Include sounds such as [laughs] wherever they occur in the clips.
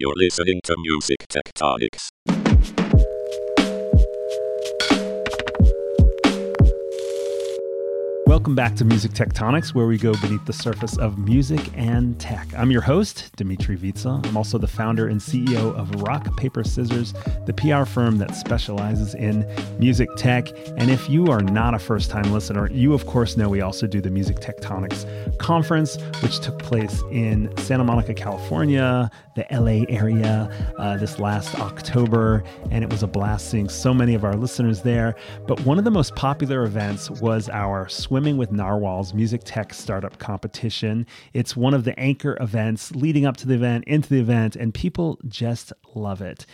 You're listening to Music Tectonics. Welcome back to Music Tectonics, where we go beneath the surface of music and tech. I'm your host, Dmitri Vietze. I'm also the founder and CEO of Rock, Paper, Scissors, the PR firm that specializes in music tech. And if you are not a first time listener, you of course know we also do the Music Tectonics Conference, which took place in Santa Monica, California, the LA area uh, this last October. And it was a blast seeing so many of our listeners there. But one of the most popular events was our Swimming with Narwhals Music Tech Startup Competition. It's one of the anchor events leading up to the event, into the event, and people just love it.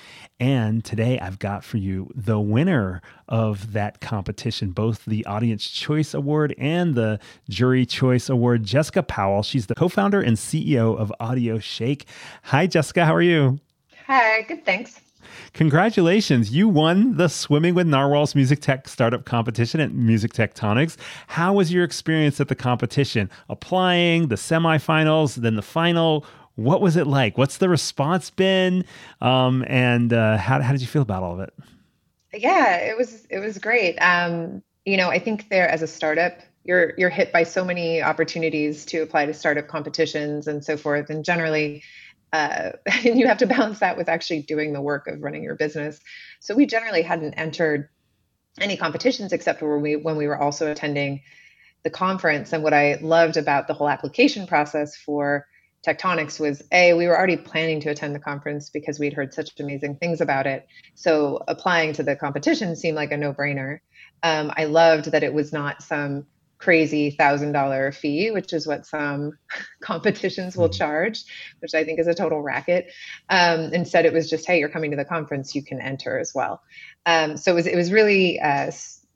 And today I've got for you the winner of that competition, both the Audience Choice Award and the Jury Choice Award, Jessica Powell. She's the co founder and CEO of Audio Shake. Hi, Jessica. How are you? Hi, good, thanks. Congratulations. You won the Swimming with Narwhals Music Tech Startup Competition at Music Tectonics. How was your experience at the competition? Applying, the semifinals, then the final. What was it like? What's the response been? Um, and uh, how, how did you feel about all of it? Yeah, it was it was great. Um, you know, I think there as a startup, you're you're hit by so many opportunities to apply to startup competitions and so forth. And generally, uh, [laughs] and you have to balance that with actually doing the work of running your business. So we generally hadn't entered any competitions except when we when we were also attending the conference. And what I loved about the whole application process for Tectonics was a we were already planning to attend the conference because we'd heard such amazing things about it. So applying to the competition seemed like a no brainer. Um, I loved that it was not some crazy thousand dollar fee, which is what some [laughs] competitions will mm-hmm. charge, which I think is a total racket. Um, instead, it was just, hey, you're coming to the conference, you can enter as well. Um, so it was it was really uh,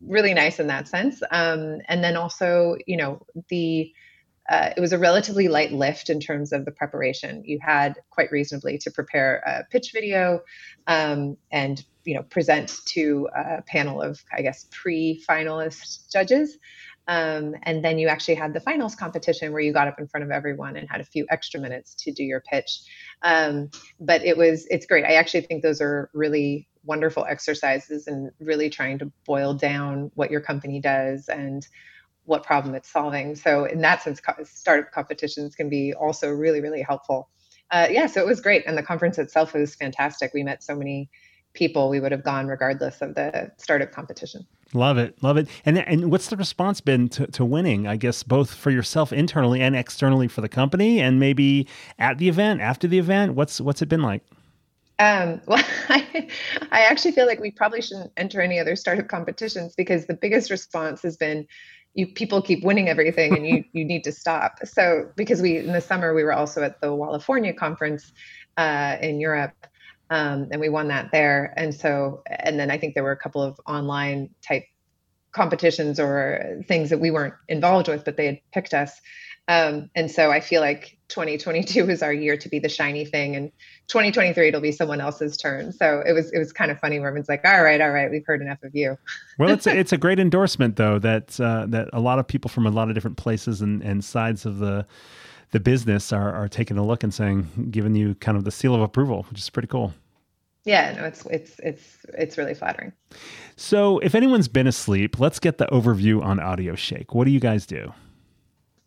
really nice in that sense. Um, and then also, you know, the uh, it was a relatively light lift in terms of the preparation. You had quite reasonably to prepare a pitch video um, and you know present to a panel of I guess pre-finalist judges. Um, and then you actually had the finals competition where you got up in front of everyone and had a few extra minutes to do your pitch. Um, but it was it's great. I actually think those are really wonderful exercises and really trying to boil down what your company does and what problem it's solving. So in that sense, startup competitions can be also really really helpful. Uh, yeah, so it was great, and the conference itself was fantastic. We met so many people we would have gone regardless of the startup competition. Love it, love it. And and what's the response been to, to winning? I guess both for yourself internally and externally for the company, and maybe at the event, after the event. What's what's it been like? Um, [laughs] well, I, I actually feel like we probably shouldn't enter any other startup competitions because the biggest response has been you people keep winning everything and you [laughs] you need to stop. So because we in the summer we were also at the Wallifornia conference uh, in Europe um, and we won that there. And so, and then I think there were a couple of online type competitions or things that we weren't involved with, but they had picked us. Um, and so I feel like 2022 is our year to be the shiny thing, and 2023 it'll be someone else's turn. So it was it was kind of funny. Everyone's like, "All right, all right, we've heard enough of you." well, it's a, [laughs] it's a great endorsement though that uh, that a lot of people from a lot of different places and, and sides of the the business are, are taking a look and saying, giving you kind of the seal of approval, which is pretty cool. Yeah, no, it's it's it's it's really flattering. So, if anyone's been asleep, let's get the overview on Audio Shake. What do you guys do?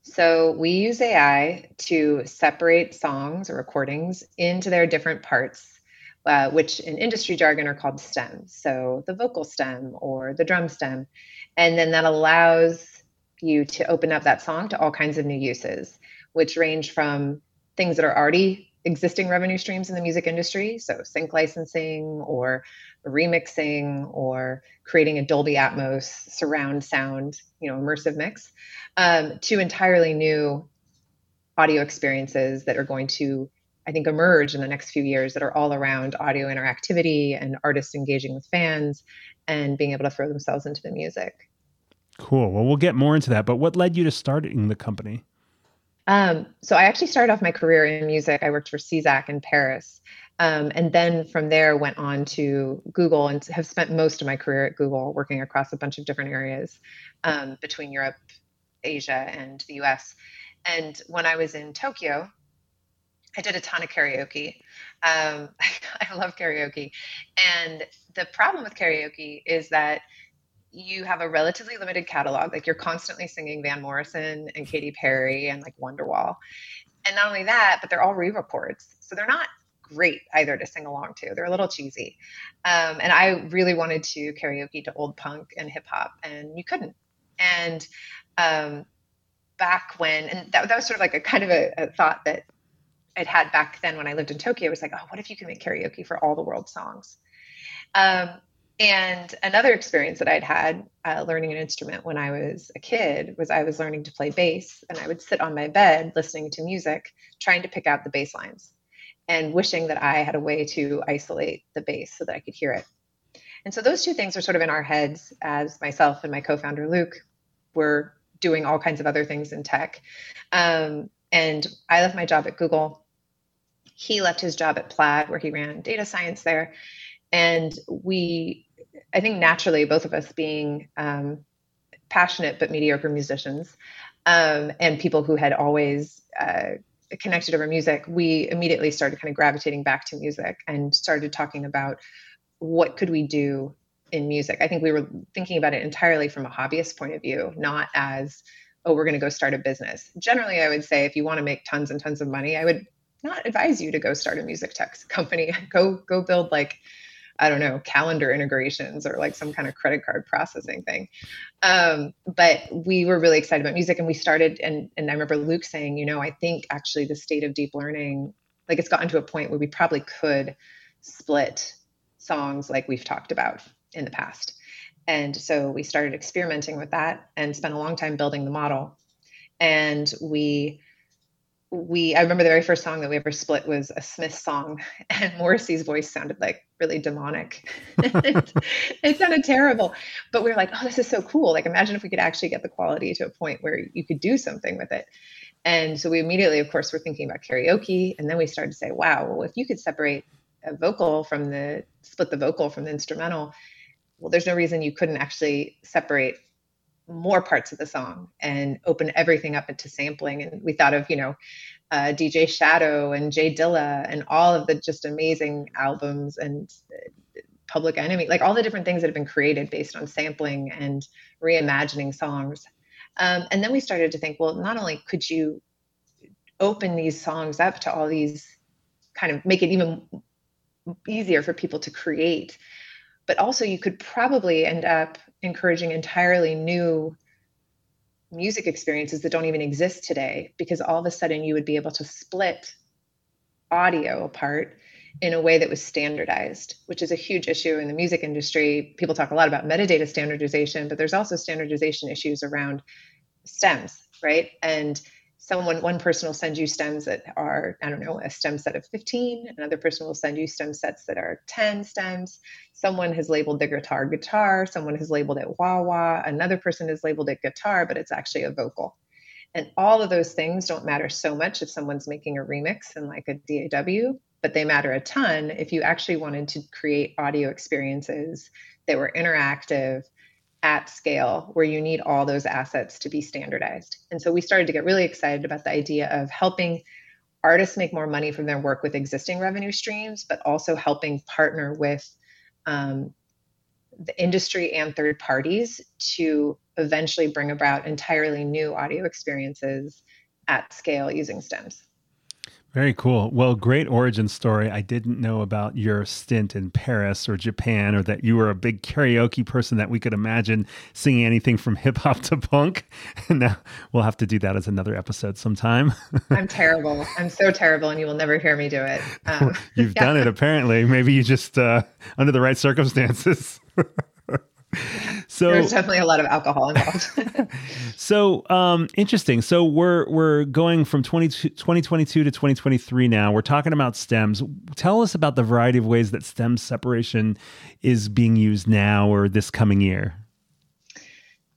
So, we use AI to separate songs or recordings into their different parts, uh, which in industry jargon are called stems. So, the vocal stem or the drum stem. And then that allows you to open up that song to all kinds of new uses which range from things that are already existing revenue streams in the music industry, so sync licensing or remixing or creating a Dolby Atmos surround sound, you know, immersive mix, um, to entirely new audio experiences that are going to, I think, emerge in the next few years that are all around audio interactivity and artists engaging with fans and being able to throw themselves into the music. Cool. Well, we'll get more into that. But what led you to starting the company? Um, so I actually started off my career in music. I worked for CISAC in Paris. Um, and then from there went on to Google and have spent most of my career at Google working across a bunch of different areas um, between Europe, Asia, and the US. And when I was in Tokyo, I did a ton of karaoke. Um, [laughs] I love karaoke. And the problem with karaoke is that you have a relatively limited catalog. Like you're constantly singing Van Morrison and Katy Perry and like Wonderwall. And not only that, but they're all re records. So they're not great either to sing along to. They're a little cheesy. Um, and I really wanted to karaoke to old punk and hip hop, and you couldn't. And um, back when, and that, that was sort of like a kind of a, a thought that I'd had back then when I lived in Tokyo. It was like, oh, what if you could make karaoke for all the world's songs? Um, and another experience that I'd had uh, learning an instrument when I was a kid was I was learning to play bass, and I would sit on my bed listening to music, trying to pick out the bass lines, and wishing that I had a way to isolate the bass so that I could hear it. And so those two things are sort of in our heads as myself and my co-founder Luke were doing all kinds of other things in tech. Um, and I left my job at Google. He left his job at Plaid, where he ran data science there. And we, I think naturally, both of us being um, passionate but mediocre musicians um, and people who had always uh, connected over music, we immediately started kind of gravitating back to music and started talking about what could we do in music. I think we were thinking about it entirely from a hobbyist point of view, not as oh, we're going to go start a business. Generally, I would say if you want to make tons and tons of money, I would not advise you to go start a music tech company. [laughs] go go build like I don't know calendar integrations or like some kind of credit card processing thing. Um, but we were really excited about music, and we started. And and I remember Luke saying, you know, I think actually the state of deep learning, like it's gotten to a point where we probably could split songs like we've talked about in the past. And so we started experimenting with that and spent a long time building the model. And we we I remember the very first song that we ever split was a Smith song, [laughs] and Morrissey's voice sounded like really demonic. [laughs] [laughs] it sounded terrible, but we were like, "Oh, this is so cool! Like, imagine if we could actually get the quality to a point where you could do something with it." And so we immediately, of course, were thinking about karaoke, and then we started to say, "Wow, well, if you could separate a vocal from the split the vocal from the instrumental, well, there's no reason you couldn't actually separate more parts of the song and open everything up into sampling. And we thought of, you know, uh, DJ Shadow and Jay Dilla and all of the just amazing albums and uh, Public Enemy, like all the different things that have been created based on sampling and reimagining songs. Um, and then we started to think, well, not only could you open these songs up to all these kind of make it even easier for people to create but also you could probably end up encouraging entirely new music experiences that don't even exist today because all of a sudden you would be able to split audio apart in a way that was standardized, which is a huge issue in the music industry. People talk a lot about metadata standardization, but there's also standardization issues around stems, right? And someone one person will send you stems that are i don't know a stem set of 15 another person will send you stem sets that are 10 stems. Someone has labeled the guitar guitar someone has labeled it wah wah another person has labeled it guitar but it's actually a vocal. And all of those things don't matter so much if someone's making a remix in like a daw but they matter a ton if you actually wanted to create audio experiences that were interactive at scale where you need all those assets to be standardized. And so we started to get really excited about the idea of helping artists make more money from their work with existing revenue streams, but also helping partner with um, the industry and third parties to eventually bring about entirely new audio experiences at scale using stems. Very cool. Well, great origin story. I didn't know about your stint in Paris or Japan or that you were a big karaoke person that we could imagine singing anything from [laughs] hip hop to punk. [laughs] And now we'll have to do that as another episode sometime. [laughs] I'm terrible. I'm so terrible, and you will never hear me do it. Um, You've yeah. done it, apparently. Maybe you just, uh, under the right circumstances. [laughs] so there's definitely a lot of alcohol involved. [laughs] [laughs] so um, interesting. So we're we're going from 2022 to 2023 now. We're talking about stems. Tell us about the variety of ways that stem separation is being used now or this coming year.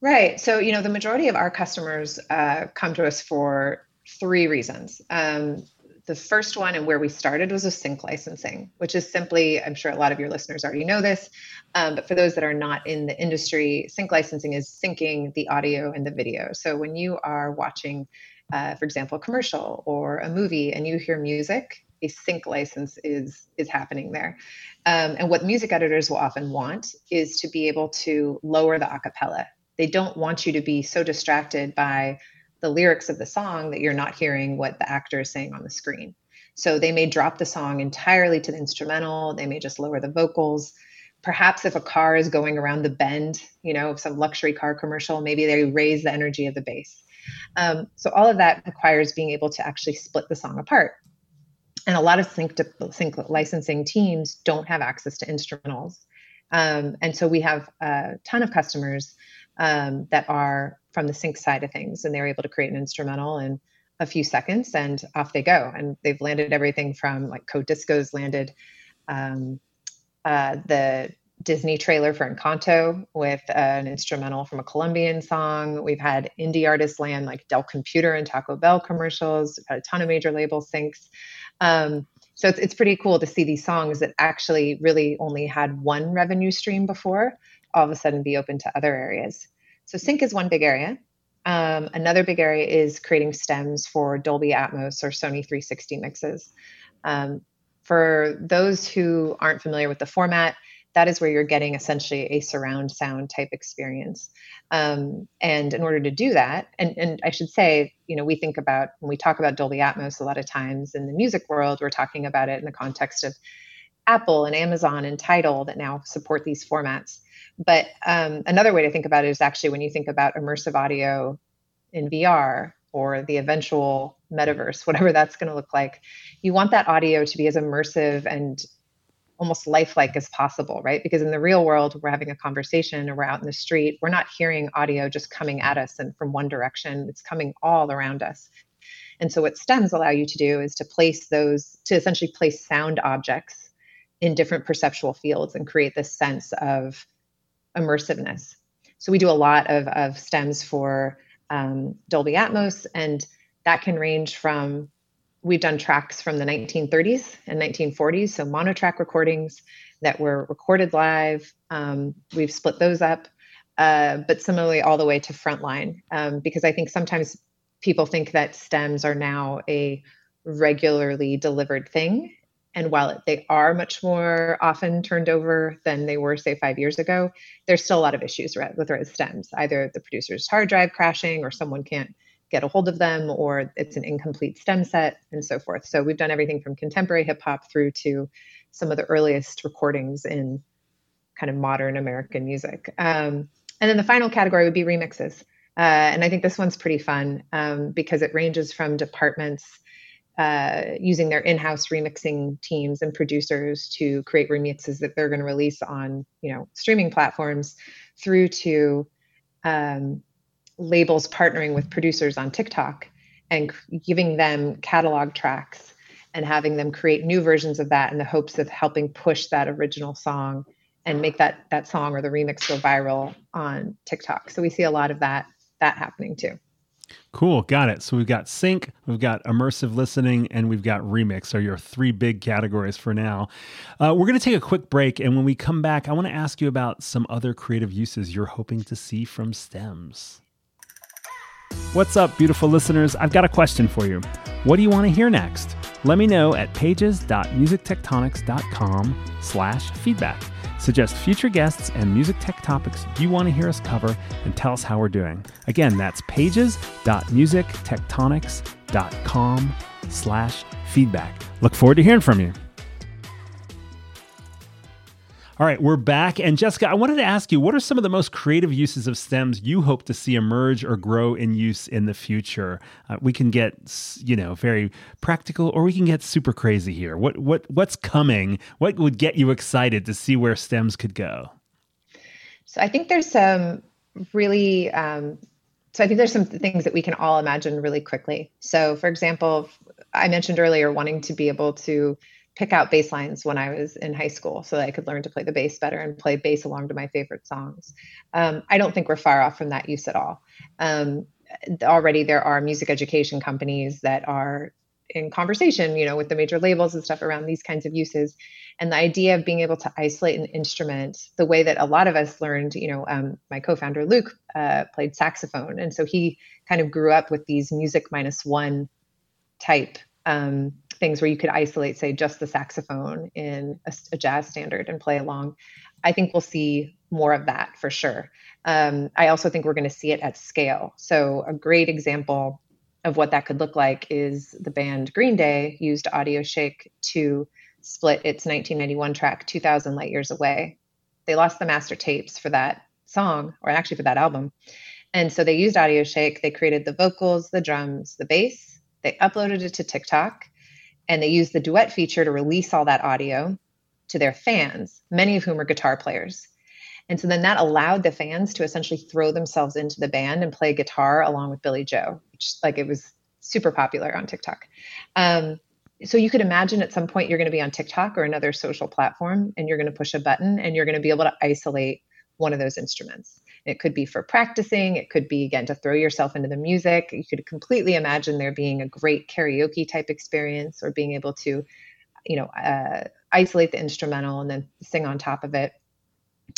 Right. So you know the majority of our customers uh, come to us for three reasons. Um, the first one and where we started was a sync licensing, which is simply, I'm sure a lot of your listeners already know this, um, but for those that are not in the industry, sync licensing is syncing the audio and the video. So when you are watching, uh, for example, a commercial or a movie and you hear music a sync license is is happening there. Um, and what music editors will often want is to be able to lower the acapella. They don't want you to be so distracted by the lyrics of the song that you're not hearing what the actor is saying on the screen. So they may drop the song entirely to the instrumental. They may just lower the vocals. Perhaps if a car is going around the bend, you know, some luxury car commercial, maybe they raise the energy of the bass. Um, so all of that requires being able to actually split the song apart. And a lot of sync, sync licensing teams don't have access to instrumentals. Um, and so we have a ton of customers um, that are from the sync side of things, and they're able to create an instrumental in a few seconds, and off they go. And they've landed everything from like Code Disco's landed um, uh, the Disney trailer for Encanto with uh, an instrumental from a Colombian song. We've had indie artists land like Dell Computer and Taco Bell commercials. We've had a ton of major label syncs. Um, so it's, it's pretty cool to see these songs that actually really only had one revenue stream before all of a sudden be open to other areas. So sync is one big area. Um, another big area is creating stems for Dolby Atmos or Sony 360 mixes. Um, for those who aren't familiar with the format, that is where you're getting essentially a surround sound type experience. Um, and in order to do that, and, and I should say, you know, we think about when we talk about Dolby Atmos a lot of times in the music world, we're talking about it in the context of Apple and Amazon and Tidal that now support these formats. But um, another way to think about it is actually when you think about immersive audio in VR or the eventual metaverse, [laughs] whatever that's going to look like, you want that audio to be as immersive and almost lifelike as possible, right? Because in the real world, we're having a conversation or we're out in the street, we're not hearing audio just coming at us and from one direction, it's coming all around us. And so, what stems allow you to do is to place those, to essentially place sound objects in different perceptual fields and create this sense of immersiveness. So, we do a lot of, of stems for um, Dolby Atmos, and that can range from we've done tracks from the 1930s and 1940s, so monotrack recordings that were recorded live. Um, we've split those up, uh, but similarly all the way to frontline, um, because I think sometimes people think that stems are now a regularly delivered thing. And while they are much more often turned over than they were, say, five years ago, there's still a lot of issues with stems. Either the producer's hard drive crashing, or someone can't get a hold of them or it's an incomplete stem set and so forth. So we've done everything from contemporary hip hop through to some of the earliest recordings in kind of modern American music. Um, and then the final category would be remixes. Uh, and I think this one's pretty fun um, because it ranges from departments uh, using their in-house remixing teams and producers to create remixes that they're going to release on, you know, streaming platforms, through to um, labels partnering with producers on TikTok and giving them catalog tracks and having them create new versions of that in the hopes of helping push that original song and make that that song or the remix go viral on TikTok. So we see a lot of that that happening too. Cool, got it. So we've got sync, we've got immersive listening, and we've got remix are your three big categories for now. Uh, we're going to take a quick break, and when we come back, I want to ask you about some other creative uses you're hoping to see from stems. What's up, beautiful listeners? I've got a question for you. What do you want to hear next? Let me know at pages.musictectonics.com slash feedback. Suggest future guests and music tech topics you want to hear us cover and tell us how we're doing. Again, that's pages.musictectonics.com slash feedback. Look forward to hearing from you. All right, we're back. And Jessica, I wanted to ask you what are some of the most creative uses of stems you hope to see emerge or grow in use in the future? Uh, we can get, you know, very practical or we can get super crazy here. What what what's coming? What would get you excited to see where stems could go? So I think there's some really um, so I think there's some things that we can all imagine really quickly. So for example, I mentioned earlier wanting to be able to pick out bass lines when I was in high school so that I could learn to play the bass better and play bass along to my favorite songs. Um, I don't think we're far off from that use at all. Um, already there are music education companies that are in conversation, you know, with the major labels and stuff around these kinds of uses. And the idea of being able to isolate an instrument the way that a lot of us learned, you know, um, my co-founder Luke uh, played saxophone, and so he kind of grew up with these music minus one type um, things where you could isolate, say, just the saxophone in a, a jazz standard and play along. I think we'll see more of that for sure. Um, I also think we're going to see it at scale. So, a great example of what that could look like is the band Green Day used Audioshake to split its 1991 track 2000 Light Years Away. They lost the master tapes for that song, or actually for that album. And so they used Audioshake. They created the vocals, the drums, the bass. They uploaded it to TikTok and they used the duet feature to release all that audio to their fans, many of whom are guitar players. And so then that allowed the fans to essentially throw themselves into the band and play guitar along with Billie Joe, which like it was super popular on TikTok. Um, so you could imagine at some point you're going to be on TikTok or another social platform and you're going to push a button and you're going to be able to isolate one of those instruments. It could be for practicing, it could be again to throw yourself into the music. You could completely imagine there being a great karaoke type experience or being able to, you know, uh, isolate the instrumental and then sing on top of it.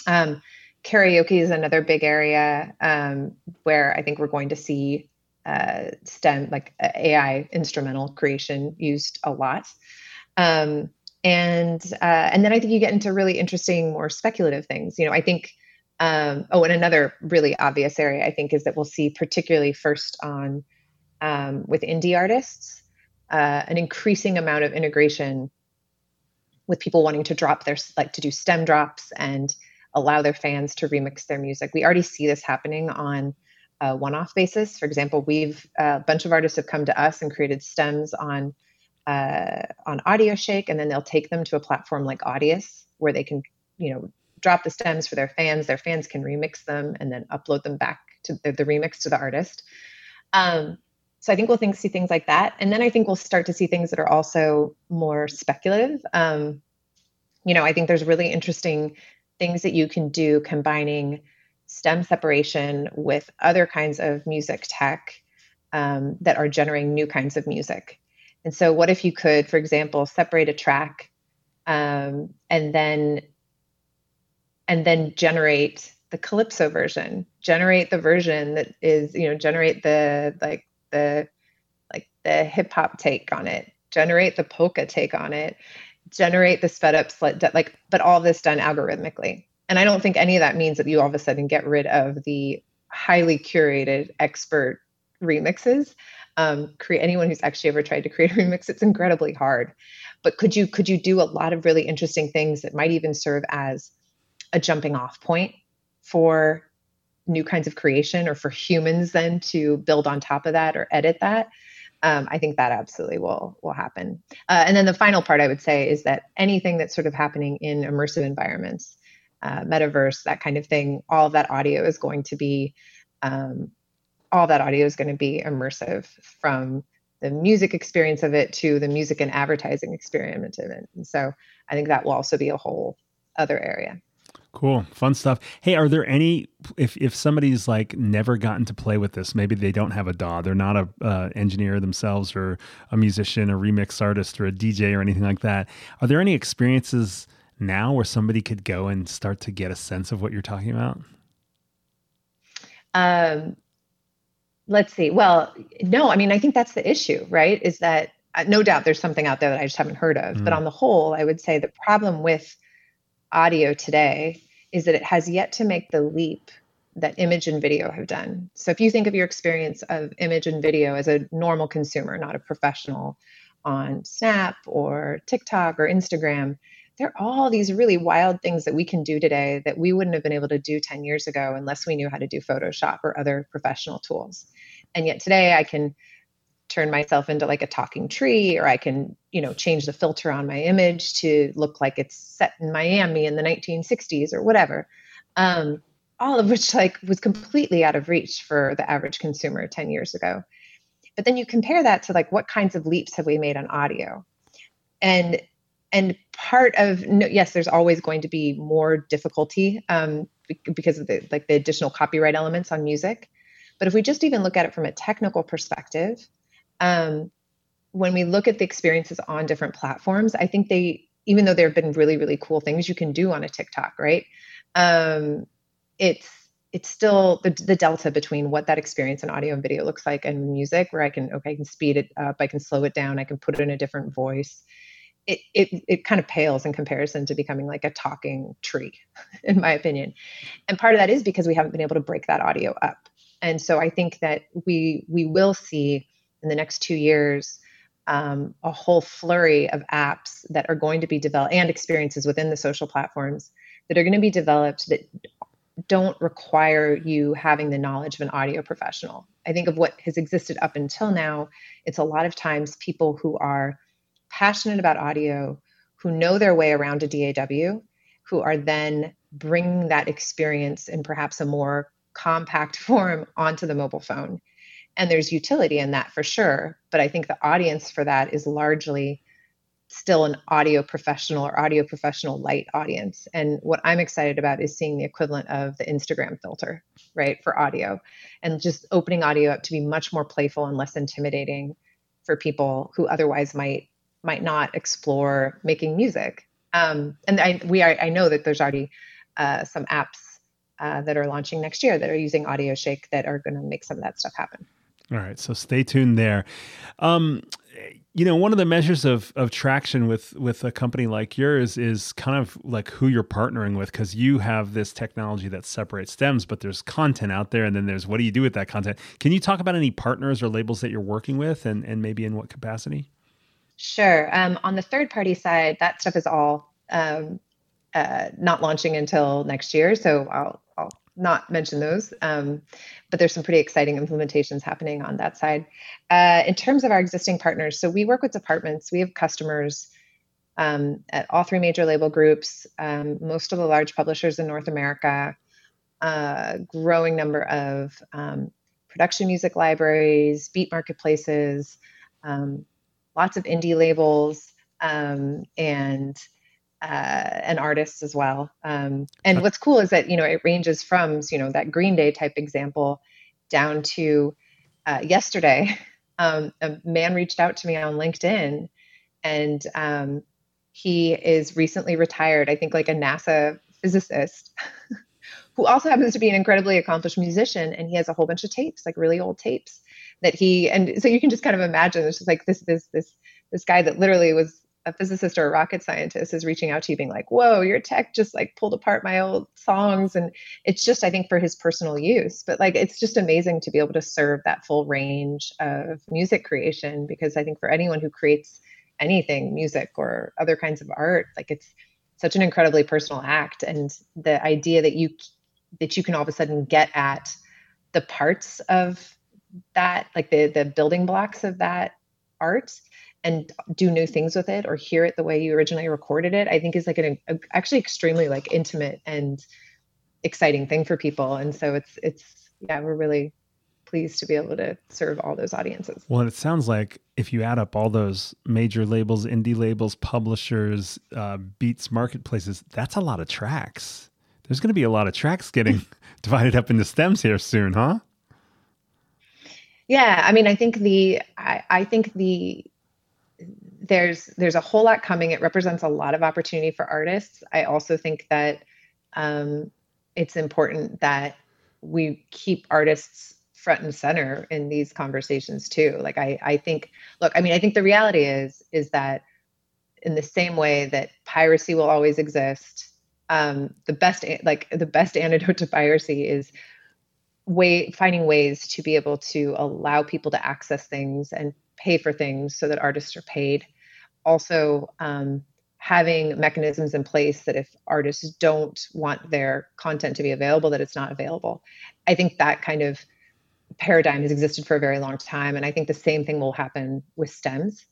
Um, karaoke is another big area um, where I think we're going to see uh, STEM, like uh, AI instrumental creation, used a lot. Um, and uh, and then I think you get into really interesting, more speculative things. You know, I think. Um, oh, and another really obvious area I think is that we'll see, particularly first on um, with indie artists, uh, an increasing amount of integration with people wanting to drop their like to do stem drops and allow their fans to remix their music. We already see this happening on a one-off basis. For example, we've uh, a bunch of artists have come to us and created stems on uh, on Audioshake, and then they'll take them to a platform like Audius, where they can, you know, drop the stems for their fans. Their fans can remix them and then upload them back to the, the remix to the artist. Um, so I think we'll think, see things like that, and then I think we'll start to see things that are also more speculative. Um, you know, I think there's really interesting things that you can do combining stem separation with other kinds of music tech um, that are generating new kinds of music. And so, what if you could, for example, separate a track um, and then and then generate the calypso version, generate the version that is, you know, generate the like the like the hip hop take on it, generate the polka take on it, generate the sped up like, but all this done algorithmically and I don't think any of that means that you all of a sudden get rid of the highly curated expert remixes. Um, create anyone who's actually ever tried to create a remix, it's incredibly hard. But could you could you do a lot of really interesting things that might even serve as a jumping off point for new kinds of creation or for humans then to build on top of that or edit that? Um, I think that absolutely will will happen. Uh, and then the final part I would say is that anything that's sort of happening in immersive environments, uh, metaverse, that kind of thing, all of that audio is going to be, um, all that audio is going to be immersive from the music experience of it to the music and advertising experiment of it. And so I think that will also be a whole other area. Cool, fun stuff. Hey, are there any if if somebody's like never gotten to play with this, maybe they don't have a DAW, they're not a uh, engineer themselves, or a musician, a remix artist, or a DJ, or anything like that. Are there any experiences now where somebody could go and start to get a sense of what you're talking about? Um, let's see. Well, no, I mean, I think that's the issue, right? Is that uh, no doubt there's something out there that I just haven't heard of. Mm. But on the whole, I would say the problem with audio today is that it has yet to make the leap that image and video have done. So if you think of your experience of image and video as a normal consumer, not a professional on Snap or TikTok or Instagram, there are all these really wild things that we can do today that we wouldn't have been able to do 10 years ago unless we knew how to do Photoshop or other professional tools. And yet today I can turn myself into like a talking tree or I can, you know, change the filter on my image to look like it's set in Miami in the 1960s or whatever. Um, all of which like was completely out of reach for the average consumer 10 years ago. But then you compare that to like what kinds of leaps have we made on audio? And and part of no, yes there's always going to be more difficulty um, because of the like the additional copyright elements on music but if we just even look at it from a technical perspective um, when we look at the experiences on different platforms i think they even though there have been really really cool things you can do on a tiktok right? Um, it's it's still the, the delta between what that experience in audio and video looks like and music where i can okay i can speed it up i can slow it down i can put it in a different voice. It, it it kind of pales in comparison to becoming like a talking tree [laughs] in my opinion. And part of that is because we haven't been able to break that audio up. And so i think that we we will see in the next two years um, a whole flurry of apps that are going to be developed and experiences within the social platforms that are going to be developed that don't require you having the knowledge of an audio professional. I think of what has existed up until now, it's a lot of times people who are passionate about audio, who know their way around a DAW, who are then bringing that experience in perhaps a more compact [laughs] form onto the mobile phone. And there's utility in that for sure. But I think the audience for that is largely still an audio professional or audio professional light audience. And what I'm excited about is seeing the equivalent of the Instagram filter, right, for audio and just opening audio up to be much more playful and less intimidating for people who otherwise might might not explore making music. Um, and I, we are, I know that there's already uh, some apps uh, that are launching next year that are using Audioshake that are going to make some of that stuff happen. All right, so stay tuned there. Um, you know, one of the measures of of traction with with a company like yours is kind of like who you're partnering with because you have this technology that separates stems, but there's content out there, and then there's what do you do with that content? Can you talk about any partners or labels that you're working with, and and maybe in what capacity? Sure. Um, on the third party side, that stuff is all um, uh, not launching until next year, so I'll I'll not mention those. Um, but there's some pretty exciting implementations happening on that side. Uh, in terms of our existing partners, so we work with departments, we have customers um, at all three major label groups, um, most of the large publishers in North America, uh, growing number of um, production music libraries, beat marketplaces, um, lots of indie labels, um, and uh, and artists as well. Um, and what's cool is that you know it ranges from you know that Green Day type example down to uh, yesterday. [laughs] Um, a man reached out to me on LinkedIn, and um, he is recently retired. I think like a NASA physicist. [laughs] who also happens to be an incredibly accomplished musician and he has a whole bunch of tapes like really old tapes that he and so you can just kind of imagine it's just like this this this this guy that literally was a physicist or a rocket scientist is reaching out to you being like whoa your tech just like pulled apart my old songs. And it's just i think for his personal use. But like it's just amazing to be able to serve that full range of music creation because i think for anyone who creates anything music or other kinds of art like it's such an incredibly personal act. And the idea that you that you can all of a sudden get at the parts of that like the the building blocks of that art and do new things with it or hear it the way you originally recorded it i think is like an a, actually extremely like intimate and exciting thing for people. And so it's it's yeah we're really pleased to be able to serve all those audiences. Well it sounds like if you add up all those major labels indie labels publishers uh, beats marketplaces that's a lot of tracks. There's going to be a lot of tracks getting [laughs] divided up into stems here soon huh? Yeah i mean i think the I, I think the there's there's a whole lot coming. It represents a lot of opportunity for artists. I also think that um, it's important that we keep artists front and center in these conversations too. Like I I think look, I mean I think the reality is is that in the same way that piracy will always exist, um, the best like the best antidote [laughs] to piracy is way finding ways to be able to allow people to access things and pay for things so that artists are paid also um, having mechanisms in place that if artists don't want their content to be available that it's not available. I think that kind of paradigm has existed for a very long time and i think the same thing will happen with stems.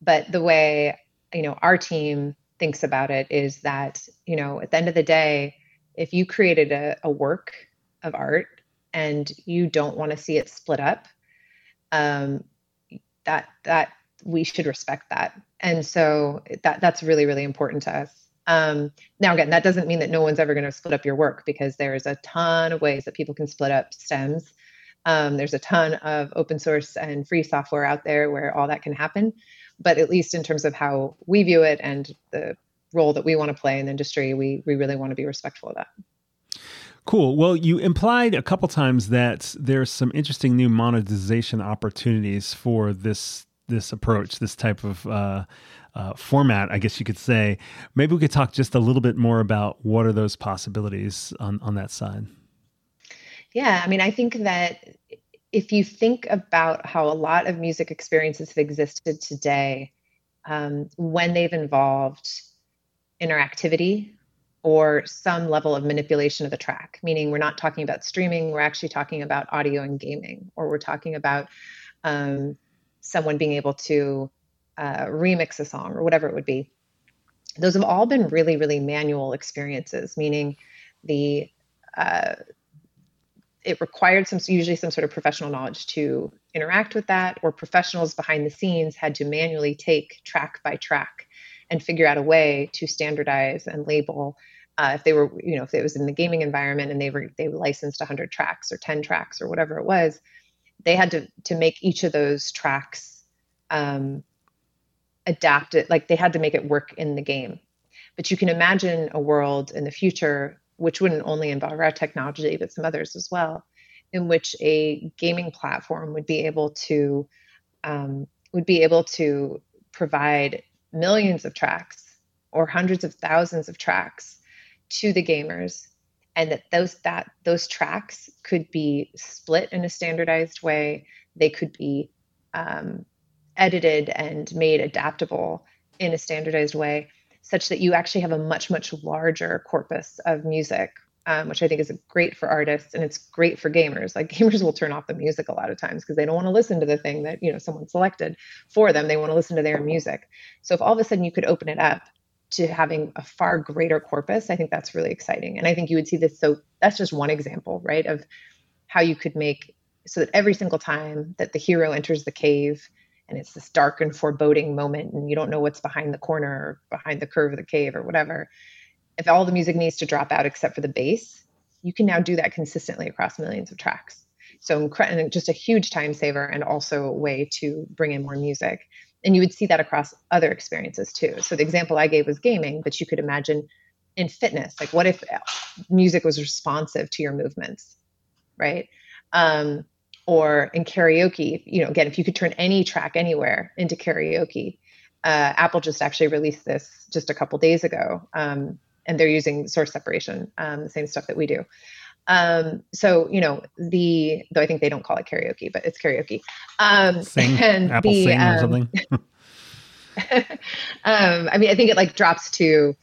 But the way you know our team thinks about it is that you know at the end of the day if you created a, a work of art and you don't want to see it split up um, that that we should respect that. And so that that's really really important to us. Um, now again that doesn't mean that no one's ever going to split up your work because there's a ton of ways that people can split up stems. Um, there's a ton of open source and free software out there where all that can happen. But at least in terms of how we view it and the role that we want to play in the industry we we really want to be respectful of that. Cool. Well, you implied a couple times that there's some interesting new monetization opportunities for this this approach, this type of uh, uh, format, I guess you could say. Maybe we could talk just a little bit more about what are those possibilities on on that side. Yeah, I mean, I think that if you think about how a lot of music experiences have existed today, um, when they've involved interactivity or some level of manipulation of the track, meaning we're not talking about streaming, we're actually talking about audio and gaming, or we're talking about um, someone being able to uh, remix a song or whatever it would be. Those have all been really, really manual experiences, meaning the uh, it required some usually some sort of professional knowledge to interact with that, or professionals behind the scenes had to manually take track by track and figure out a way to standardize and label uh, if they were you know if it was in the gaming environment and they were they licensed 100 tracks or 10 tracks or whatever it was they had to to make each of those tracks um, adapt it like they had to make it work in the game. But you can imagine a world in the future which wouldn't only involve our technology but some others as well in which a gaming platform would be able to um, would be able to provide millions of tracks or hundreds of thousands of tracks to the gamers and that those that those tracks could be split in a standardized way. They could be um, edited and made adaptable in a standardized way such that you actually have a much much larger corpus of music um, which i think is great for artists and it's great for gamers. Like [laughs] gamers will turn off the music a lot of times because they don't want to listen to the thing that you know someone selected for them. They want to listen to their music. So if all of a sudden you could open it up to having a far greater corpus, I think that's really exciting. And I think you would see this. So that's just one example, right, of how you could make so that every single time that the hero enters the cave and it's this dark and foreboding moment and you don't know what's behind the corner or behind the curve of the cave or whatever, if all the music needs to drop out except for the bass, you can now do that consistently across millions of tracks. So just a huge time saver and also a way to bring in more music and you would see that across other experiences too. So the example i gave was gaming but you could imagine in fitness like what if music was responsive to your movements right? Um, or in karaoke you know again if you could turn any track anywhere into karaoke uh, apple just actually released this just a couple days ago um, and they're using source separation um, the same stuff that we do um, so you know the though I think they don't call it karaoke, but it's karaoke. Um, sing, [laughs] and Apple the, sing or um, something. [laughs] [laughs] um, I mean, I think it like drops to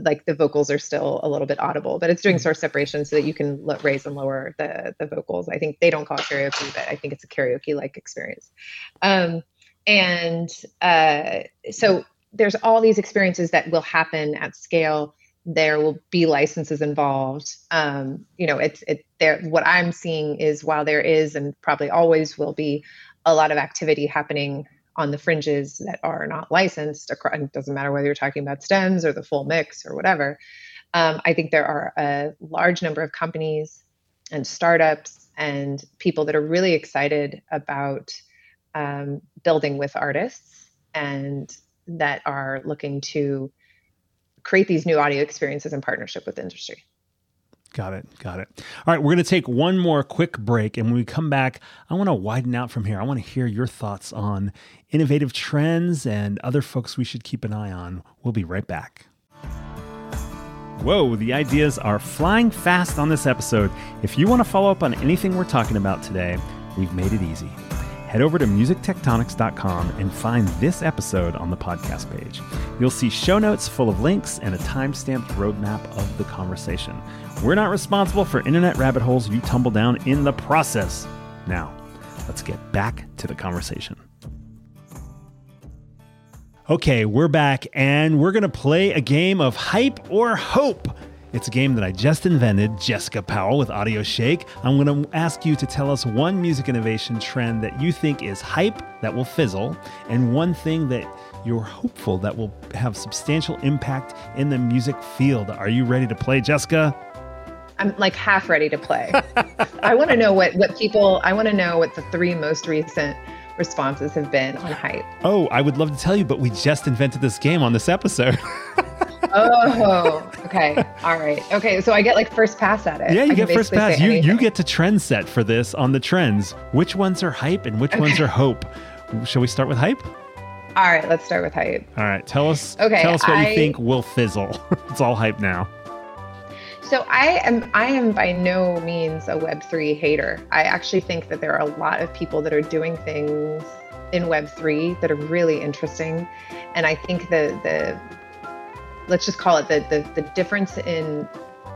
like the vocals are still a little bit audible, but it's doing source separation so that you can l- raise and lower the the vocals. I think they don't call it karaoke, but I think it's a karaoke like experience. Um, and uh, so there's all these experiences that will happen at scale there will be licenses involved. Um, you know, it's it there. What I'm seeing is while there is and probably always will be a lot of activity happening on the fringes that are not licensed. Across, It doesn't matter whether you're talking about stems or the full mix or whatever. Um, I think there are a large number of companies and startups and people that are really excited about um, building with artists and that are looking to create these new audio experiences in partnership with industry. Got it. Got it. All right, we're going to take one more quick break. And when we come back, I want to widen out from here. I want to hear your thoughts on innovative trends and other folks we should keep an eye on. We'll be right back. Whoa, the ideas are flying fast on this episode. If you want to follow up on anything we're talking about today, we've made it easy head over to musictectonics.com and find this episode on the podcast page. You'll see show notes full of links and a time-stamped roadmap of the conversation. We're not responsible for internet rabbit holes you tumble down in the process. Now, let's get back to the conversation. Okay, we're back and we're going to play a game of hype or hope. It's a game that I just invented, Jessica Powell with Audio Shake. I'm going to ask you to tell us one music innovation trend that you think is hype that will fizzle, and one thing that you're hopeful that will have substantial impact in the music field. Are you ready to play, Jessica? I'm like half ready to play. [laughs] I want to know what what people. I want to know what the three most recent responses have been on hype. Oh, I would love to tell you, but we just invented this game on this episode. [laughs] oh, okay. All right. Okay. So I get like first pass at it. Yeah, you I get first pass. You you get to trend set for this on the trends. Which ones are hype and which ones are hope? Shall we start with hype? All right. Let's start with hype. All right, tell us. Okay, tell us what you think will fizzle. [laughs] it's all hype now. So I am I am by no means a Web3 hater. I actually think that there are a lot of people that are doing things in Web3 that are really interesting. And I think the the let's just call it the the, the difference in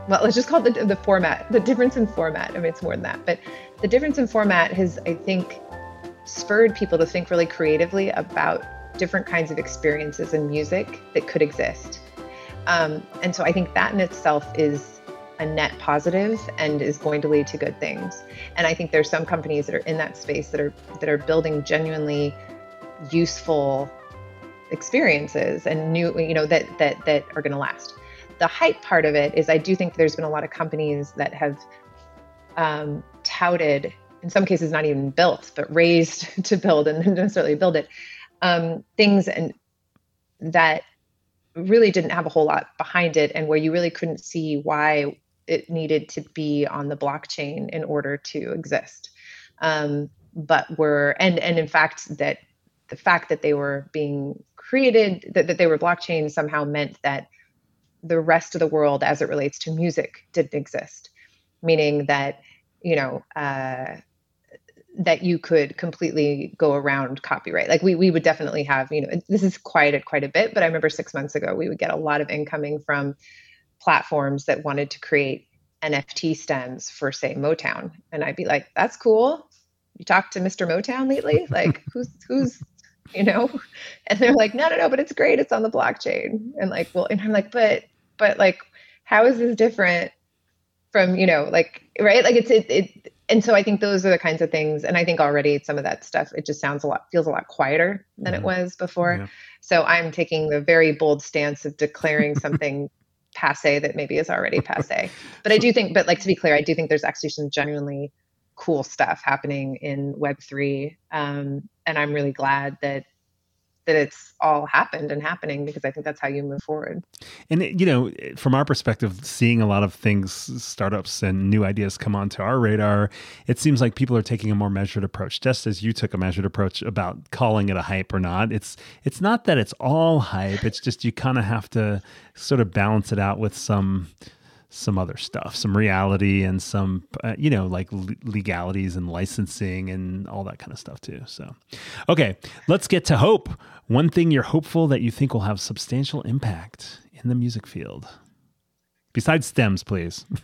well, let's just call it the, the format, the difference in format. I mean, it's more than that, but the difference in format has, I think, spurred people to think really creatively about different kinds of experiences in music that could exist. Um, and so I think that in itself is a net positive and is going to lead to good things. And I think there's some companies that are in that space that are that are building genuinely useful experiences and new, you know, that that that are going to last. The hype part of it is I do think there's been a lot of companies that have um, touted, in some cases not even built, but raised [laughs] to build and not necessarily build it, um, things and that really didn't have a whole lot behind it and where you really couldn't see why it needed to be on the blockchain in order to exist um, but were and and in fact that the fact that they were being created that, that they were blockchain somehow meant that the rest of the world as it relates to music didn't exist meaning that you know uh, that you could completely go around copyright. Like we we would definitely have, you know, this is quieted quite a bit, but I remember six months ago we would get a lot of incoming from platforms that wanted to create NFT stems for say Motown. And I'd be like, that's cool. You talked to Mr. Motown lately? Like who's who's you know? [laughs] And they're like, no, no, no, but it's great. It's on the blockchain. And like, well, and I'm like, but but like, how is this different from, you know, like right? Like it's it, it and so I think those are the kinds of things. And I think already some of that stuff, it just sounds a lot, feels a lot quieter than Mhm. it was before. Yeah. So I'm taking the very bold stance of declaring something [laughs] passe that maybe is already passe. But I do think, but like to be clear, I do think there's actually some genuinely cool stuff happening in Web3. Um, and I'm really glad that that it's all happened and happening because I think that's how you move forward. And you know, from our perspective, seeing a lot of things, startups and new ideas come onto our radar, it seems like people are taking a more measured approach. Just as you took a measured approach about calling it a hype or not, it's it's not that it's all hype. It's just you kind of have to sort of balance it out with some some other stuff, some reality and some uh, you know like le- legalities and licensing and all that kind of stuff too. So, okay, let's get to hope. One thing you're hopeful that you think will have substantial impact in the music field, besides stems, please. [laughs]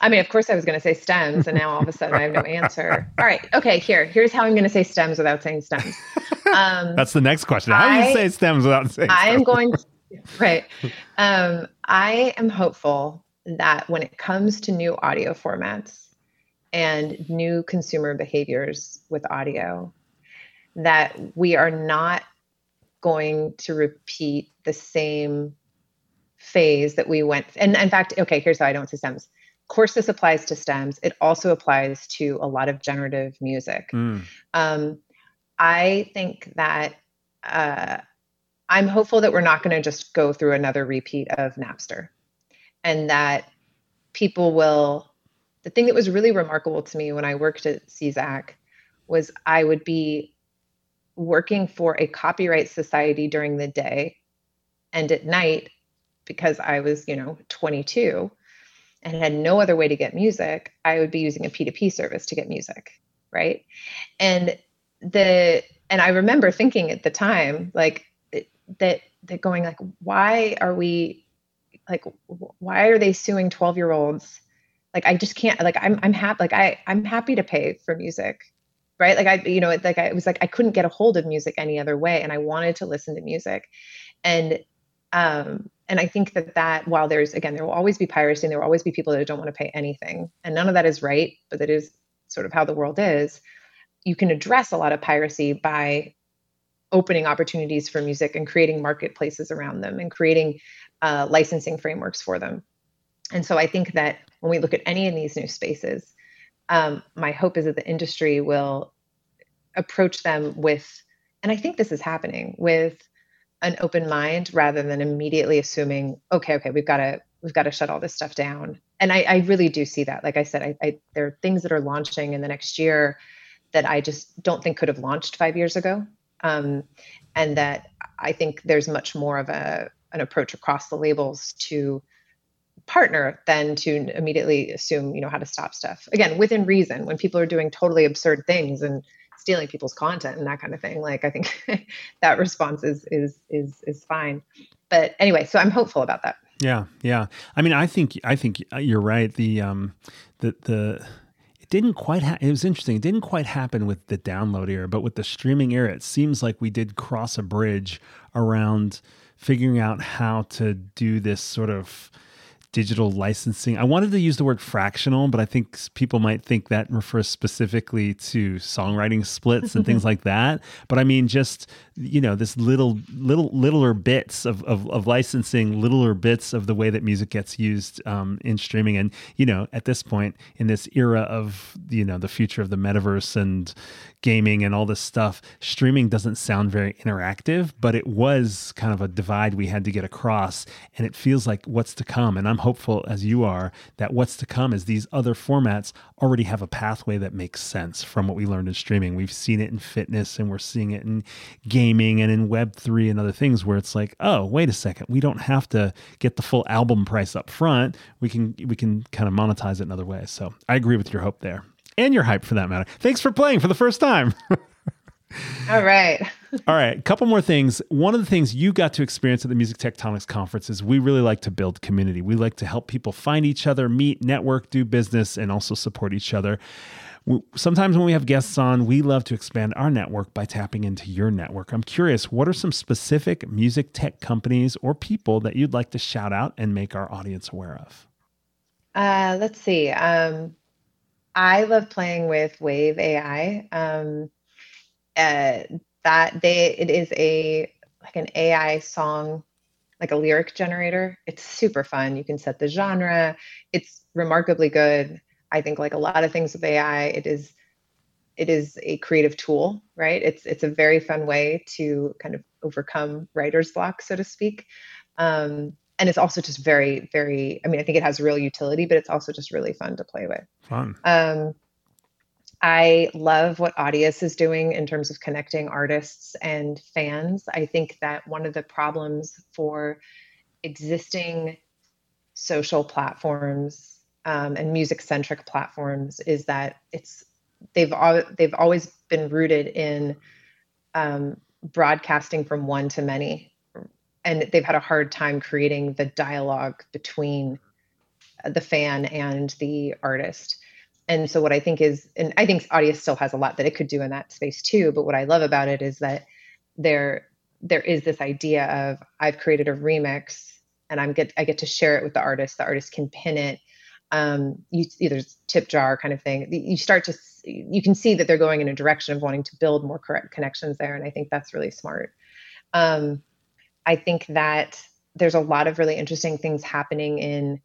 I mean, of course, I was going to say stems, and now all of a sudden I have no answer. All right, okay, here, here's how I'm going to say stems without saying stems. [laughs] Um, That's the next question. How do you say stems without saying? I am going to, [laughs] right. Um, I am hopeful that when it comes to new audio formats and new consumer behaviors with audio, that we are not going to repeat the same phase that we went. And in fact, okay, here's how I don't say stems. Of course, this applies to stems. It also applies to a lot of generative music Mm, um, I think that uh, I'm hopeful that we're not going to just go through another repeat of Napster, and that people will. The thing that was really remarkable to me when I worked at CISAC was I would be working for a copyright society during the day, and at night, because I was, you know, 22 and had no other way to get music, I would be using a P2P service to get music, right? And the and I remember thinking at the time like that that going like why are we like why are they suing 12 year olds like I just can't like I'm I'm happy like I I'm happy to pay for music right? Like I you know it, like I it was like I couldn't get a hold of music any other way and I wanted to listen to music. And um and I think that that while there's again there will always be piracy and there will always be people that don't want to pay anything and none of that is right but that is sort of how the world is you can address a lot of piracy by opening opportunities for music and creating marketplaces around them and creating uh, licensing frameworks for them. And so I think that when we look at any of these new spaces, um, my hope is that the industry will approach them with, and I think this is happening with an open mind rather than immediately assuming, okay, okay, we've got to we've got to shut all this stuff down. And I, I really do see that. Like I said, I, I, there are things that are launching in the next year that I just don't think could have launched five years ago, um, and that I think there's much more of a an approach across the labels to partner than to immediately assume you know how to stop stuff. Again within reason when people are doing totally absurd things and stealing people's content and that kind of thing like i think [laughs] that response is is is is fine. But anyway so i'm hopeful about that. Yeah yeah. I mean i think i think you're right. The um the the didn't quite ha- it was interesting it didn't quite happen with the download era but with the streaming era it seems like we did cross a bridge around figuring out how to do this sort of digital licensing. I wanted to use the word fractional, but I think people might think that refers specifically to songwriting splits and things [laughs] like that. But I mean, just you know, this little, little, littler bits of, of, of licensing, littler bits of the way that music gets used um, in streaming. And you know, at this point in this era of you know the future of the metaverse and gaming and all this stuff, streaming doesn't sound very interactive, but it was kind of a divide we had to get across. And it feels like what's to come. And I'm hopeful, as you are, that what's to come is these other formats already have a pathway that makes sense from what we learned in streaming. We've seen it in fitness and we're seeing it in gaming and in Web3 and other things where it's like, oh, wait a second, we don't have to get the full album price up front. We can we can kind of monetize it in other ways. So I agree with your hope there and your hype for that matter. Thanks for playing for the first time. [laughs] All right. All right. A couple more things. One of the things you got to experience at the Music Tectonics conference is we really like to build community. We like to help people find each other, meet, network, do business, and also support each other. Sometimes when we have guests on, we love to expand our network by tapping into your network. I'm curious, what are some specific music tech companies or people that you'd like to shout out and make our audience aware of? Uh, let's see. Um, I love playing with Wave AI. Um, uh, that they it is a like an AI song, like a lyric generator. It's super fun. You can set the genre. It's remarkably good. I think like a lot of things with AI, it is it is a creative tool, right? It's it's a very fun way to kind of overcome writer's block, so to speak. Um, and it's also just very very i mean i think it has real utility but it's also just really fun to play with. Fun. Um, i love what audius is doing in terms of connecting artists and fans. I think that one of the problems for existing social platforms um, and music centric platforms is that it's they've all they've always been rooted in um, broadcasting from one to many and they've had a hard time creating the dialogue between the fan and the artist. And so what I think is, and I think Audius still has a lot that it could do in that space too. But what I love about it is that there there is this idea of I've created a remix and I'm get I get to share it with the artist. The artist can pin it. Um, you either tip jar kind of thing. You start to you can see that they're going in a direction of wanting to build more correct connections there, and I think that's really smart. Um, I think that there's a lot of really interesting things happening in,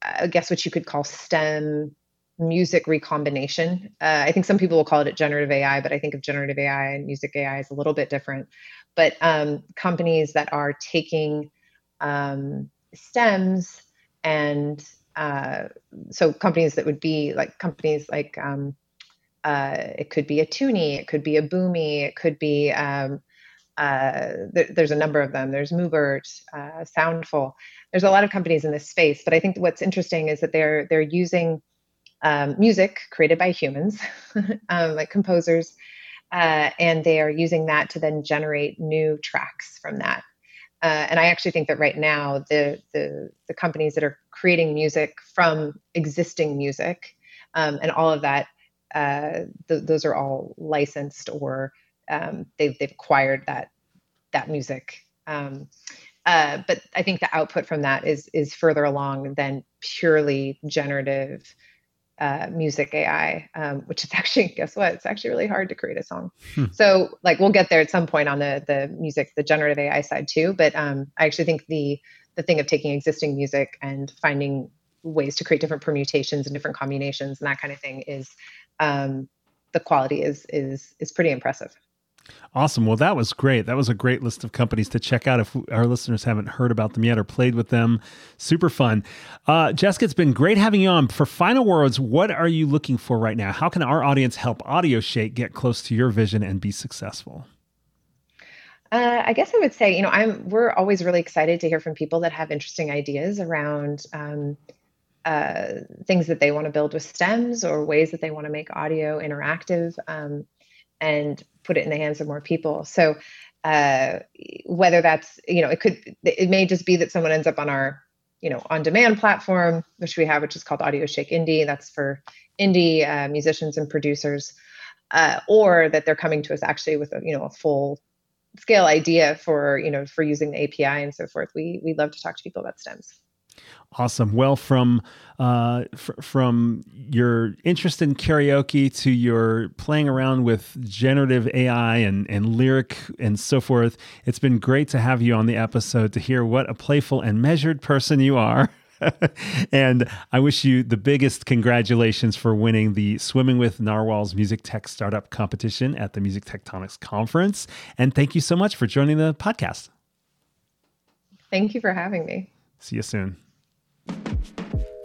I guess, what you could call STEM music recombination. Uh, I think some people will call it generative AI, but I think of generative AI and music AI is a little bit different. But um, companies that are taking um, stems and uh, so companies that would be like companies like um, uh, it could be a Tuney, it could be a Boomy, it could be um, uh, there's a number of them. There's Mubert, uh, Soundful. There's a lot of companies in this space, but I think what's interesting is that they're they're using um, music created by humans, [laughs] um, like composers, uh, and they are using that to then generate new tracks from that. Uh, and I actually think that right now the, the the companies that are creating music from existing music um, and all of that, uh, th- those are all licensed or um, they've they've acquired that that music. Um, uh, but I think the output from that is is further along than purely generative uh, music AI, um, which is [laughs] actually guess what? It's actually really hard to create a song. Hmm. So like we'll get there at some point on the the music, the generative AI side too. But um, I actually think the the thing of taking existing music and finding ways to create different permutations and different combinations and that kind of thing is um, the quality is is is pretty impressive. Awesome. Well, that was great. That was a great list of companies to check out if our listeners haven't heard about them yet or played with them. Super fun. Uh, Jessica, it's been great having you on. For final words, what are you looking for right now? How can our audience help AudioShake get close to your vision and be successful? Uh, I guess I would say, you know, I'm we're always really excited to hear from people that have interesting ideas around um, uh, things that they want to build with stems or ways that they want to make audio interactive. Um, and put it in the hands of more people. So uh, whether that's you know it could it may just be that someone ends up on our you know on demand platform which we have which is called AudioShake Indie that's for indie uh, musicians and producers uh, or that they're coming to us actually with a you know a full scale idea for you know for using the API and so forth we we love to talk to people about stems Awesome. Well, from uh, f- from your interest in karaoke to your playing around with generative AI and and lyric and so forth, it's been great to have you on the episode to hear what a playful and measured person you are. [laughs] and I wish you the biggest congratulations for winning the Swimming with Narwhals Music Tech Startup Competition at the Music Tectonics Conference. And thank you so much for joining the podcast. Thank you for having me. See you soon.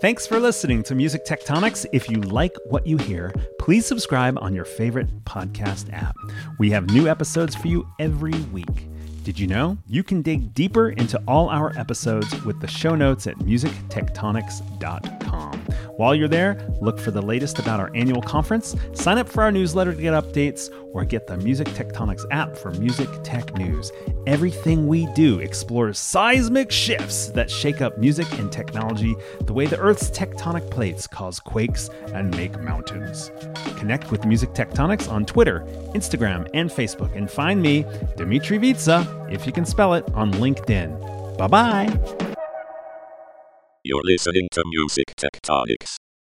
Thanks for listening to Music Tectonics. If you like what you hear, please subscribe on your favorite podcast app. We have new episodes for you every week. Did you know you can dig deeper into all our episodes with the show notes at musictectonics.com? While you're there, look for the latest about our annual conference, sign up for our newsletter to get updates, or get the Music Tectonics app for music tech news. Everything we do explores seismic shifts that shake up music and technology the way the Earth's tectonic plates cause quakes and make mountains. Connect with Music Tectonics on Twitter, Instagram, and Facebook, and find me, Dmitri Vietze, if you can spell it, on LinkedIn. Bye bye. You're listening to Music Tectonics.